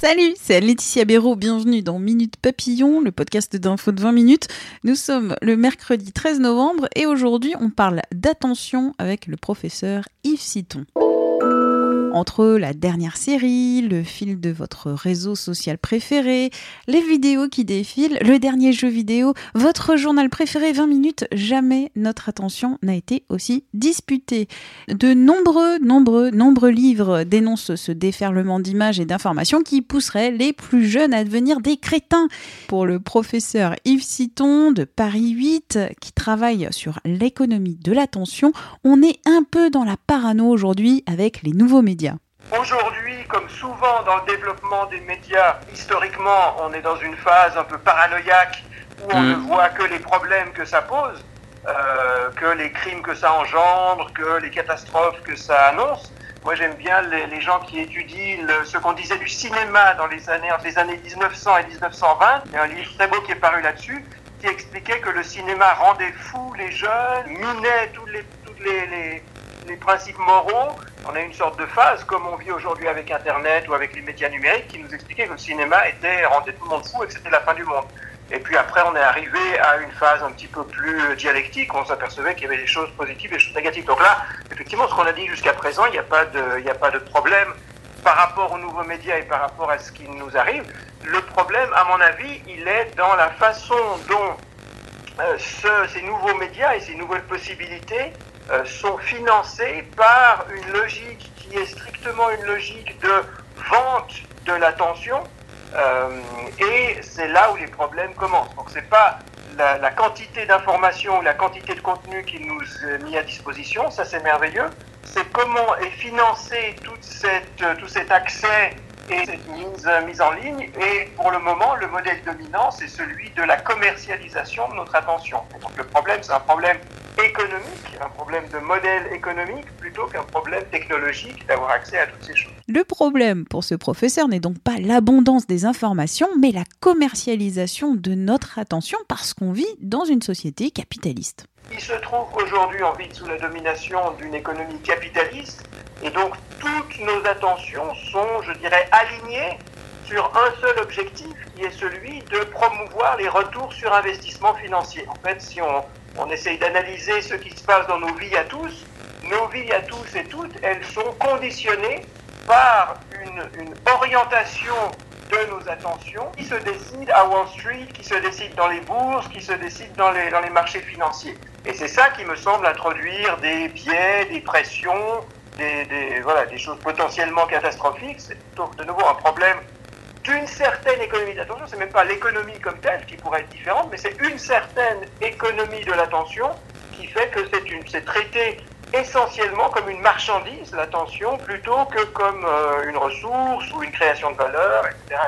Salut, c'est Laetitia Béraud, bienvenue dans Minute Papillon, le podcast d'info de 20 minutes. Nous sommes le mercredi 13 novembre et aujourd'hui on parle d'attention avec le professeur Yves Citon. Entre la dernière série, le fil de votre réseau social préféré, les vidéos qui défilent, le dernier jeu vidéo, votre journal préféré 20 minutes, jamais notre attention n'a été aussi disputée. De nombreux, nombreux, nombreux livres dénoncent ce déferlement d'images et d'informations qui pousserait les plus jeunes à devenir des crétins. Pour le professeur Yves Citon de Paris 8, qui travaille sur l'économie de l'attention, on est un peu dans la parano aujourd'hui avec les nouveaux médias. Aujourd'hui, comme souvent dans le développement des médias, historiquement, on est dans une phase un peu paranoïaque où on ne voit que les problèmes que ça pose, euh, que les crimes que ça engendre, que les catastrophes que ça annonce. Moi, j'aime bien les, les gens qui étudient le- ce qu'on disait du cinéma dans les années, entre les années 1900 et 1920. Il y a un livre très beau qui est paru là-dessus, qui expliquait que le cinéma rendait fous les jeunes, minait tous les, toutes les, les, les principes moraux. On a une sorte de phase, comme on vit aujourd'hui avec Internet ou avec les médias numériques, qui nous expliquait que le cinéma était, rendait tout le monde fou et que c'était la fin du monde. Et puis après, on est arrivé à une phase un petit peu plus dialectique. On s'apercevait qu'il y avait des choses positives et des choses négatives. Donc là, effectivement, ce qu'on a dit jusqu'à présent, il n'y a pas de, a pas de problème par rapport aux nouveaux médias et par rapport à ce qui nous arrive. Le problème, à mon avis, il est dans la façon dont ce- ces nouveaux médias et ces nouvelles possibilités euh, sont financés par une logique qui est strictement une logique de vente de l'attention. Euh, et c'est là où les problèmes commencent. Donc c'est pas la, la quantité d'informations ou la quantité de contenu qui nous est mis à disposition, ça c'est merveilleux. C'est comment est financé toute cette, euh, tout cet accès et cette mise, euh, mise en ligne. Et pour le moment, le modèle dominant, c'est celui de la commercialisation de notre attention. Et donc le problème, c'est un problème économique, un problème de modèle économique, plutôt qu'un problème technologique d'avoir accès à toutes ces choses. Le problème pour ce professeur n'est donc pas l'abondance des informations, mais la commercialisation de notre attention parce qu'on vit dans une société capitaliste. Il se trouve qu'aujourd'hui, on vit sous la domination d'une économie capitaliste, et donc toutes nos attentions sont, je dirais, alignées sur un seul objectif, qui est celui de promouvoir les retours sur investissement financier. En fait, si on, on essaye d'analyser ce qui se passe dans nos vies à tous, nos vies à tous et toutes, elles sont conditionnées par une, une orientation de nos attentions qui se décide à Wall Street, qui se décide dans les bourses, qui se décide dans les, dans les marchés financiers. Et c'est ça qui me semble introduire des biais, des pressions, des, voilà, des choses potentiellement catastrophiques. C'est plutôt de nouveau un problème d'une certaine économie d'attention. C'est même pas l'économie comme telle qui pourrait être différente, mais c'est une certaine économie de l'attention qui fait que c'est traité essentiellement comme une marchandise, l'attention, plutôt que comme euh, une ressource ou une création de valeur, etc.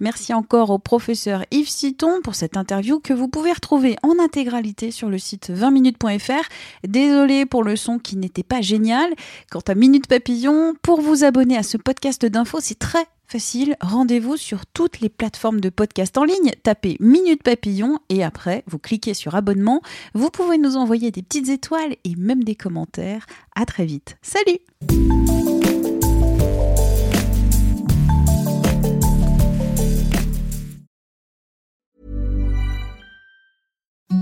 Merci encore au professeur Yves Citon pour cette interview que vous pouvez retrouver en intégralité sur le site 20minutes.fr. Désolé pour le son qui n'était pas génial. Quant à Minute Papillon, pour vous abonner à ce podcast d'infos, c'est très facile. Rendez-vous sur toutes les plateformes de podcast en ligne. Tapez Minute Papillon et après, vous cliquez sur abonnement. Vous pouvez nous envoyer des petites étoiles et même des commentaires. À très vite. Salut!